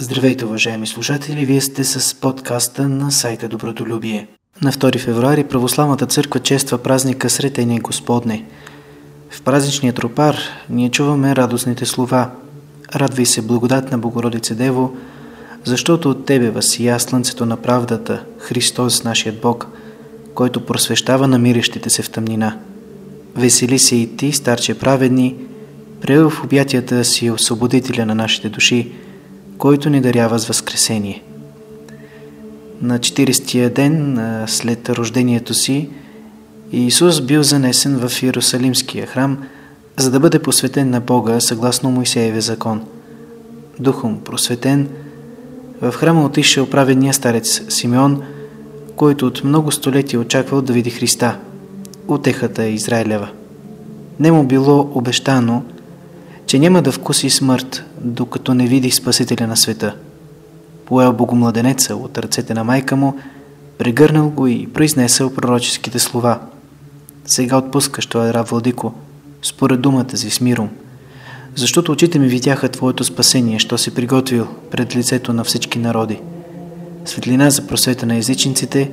Здравейте, уважаеми слушатели! Вие сте с подкаста на сайта Добротолюбие. На 2 февруари Православната църква чества празника Сретение Господне. В празничния тропар ние чуваме радостните слова Радвай се, благодатна Богородице Дево, защото от Тебе възсия слънцето на правдата, Христос, нашият Бог, който просвещава намиращите се в тъмнина. Весели се и Ти, старче праведни, приел в обятията си освободителя на нашите души, който ни дарява с възкресение. На 40-тия ден след рождението си, Иисус бил занесен в Иерусалимския храм, за да бъде посветен на Бога съгласно Моисеевия закон. Духом просветен, в храма отишъл праведния старец Симеон, който от много столетия очаквал да види Христа, утехата Израилева. Не му било обещано, че няма да вкуси смърт, докато не види Спасителя на света. Поел богомладенеца от ръцете на майка му, прегърнал го и произнесъл пророческите слова. Сега отпускаш, той раб Владико, според думата си с миром, защото очите ми видяха Твоето спасение, що си приготвил пред лицето на всички народи. Светлина за просвета на езичниците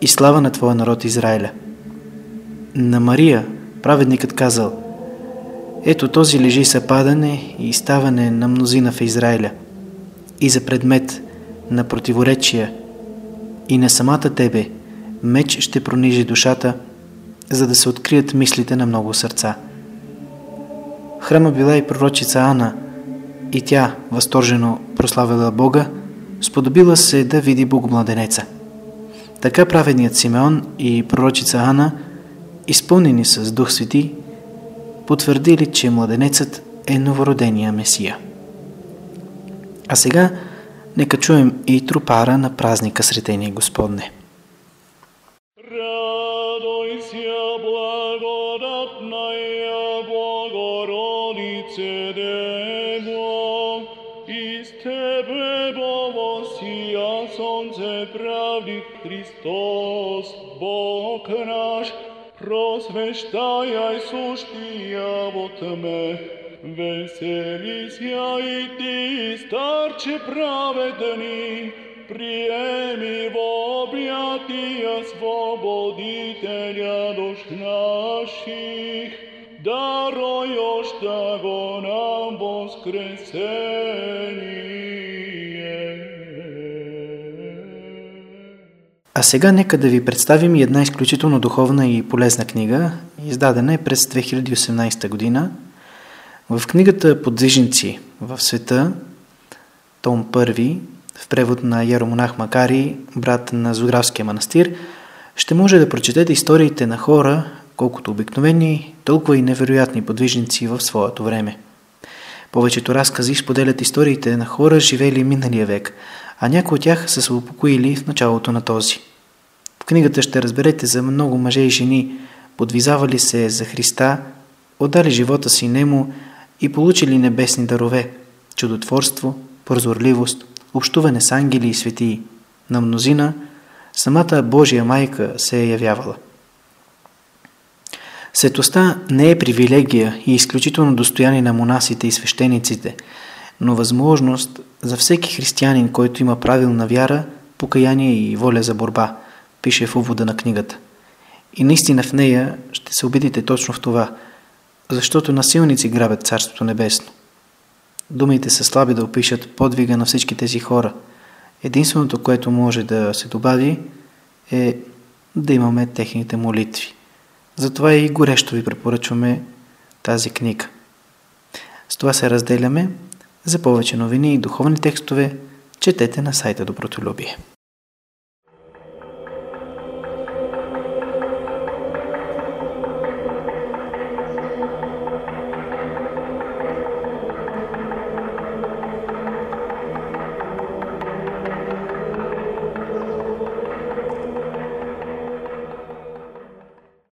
и слава на Твоя народ Израиля. На Мария праведникът казал – ето този лежи съпадане и ставане на мнозина в Израиля и за предмет на противоречия и на самата тебе меч ще пронижи душата, за да се открият мислите на много сърца. храма била и пророчица Ана, и тя, възторжено прославила Бога, сподобила се да види Богомладенеца. Така праведният Симеон и пророчица Ана, изпълнени с Дух Свети, потвърдили, че младенецът е новородения Месия. А сега нека чуем и тропара на празника Сретение Господне. Солнце правди Христос, Бог наш, просвещаяй сущия во тме, веселись я и ти, старче праведни, приеми в объятия свободителя душ наших, дарой още А сега нека да ви представим и една изключително духовна и полезна книга, издадена е през 2018 година. В книгата Подвижници в света, том 1, в превод на Яромонах Макари, брат на Зографския манастир, ще може да прочетете историите на хора, колкото обикновени, толкова и невероятни подвижници в своето време. Повечето разкази споделят историите на хора, живели миналия век, а някои от тях са се упокоили в началото на този. В книгата ще разберете за много мъже и жени, подвизавали се за Христа, отдали живота си нему и получили небесни дарове, чудотворство, прозорливост, общуване с ангели и светии. На мнозина самата Божия майка се е явявала. Светостта не е привилегия и изключително достояние на монасите и свещениците, но възможност за всеки християнин, който има правилна вяра, покаяние и воля за борба, пише в увода на книгата. И наистина в нея ще се убедите точно в това, защото насилници грабят Царството Небесно. Думите са слаби да опишат подвига на всички тези хора. Единственото, което може да се добави е да имаме техните молитви. Затова и горещо ви препоръчваме тази книга. С това се разделяме. За повече новини и духовни текстове четете на сайта Добротолюбие.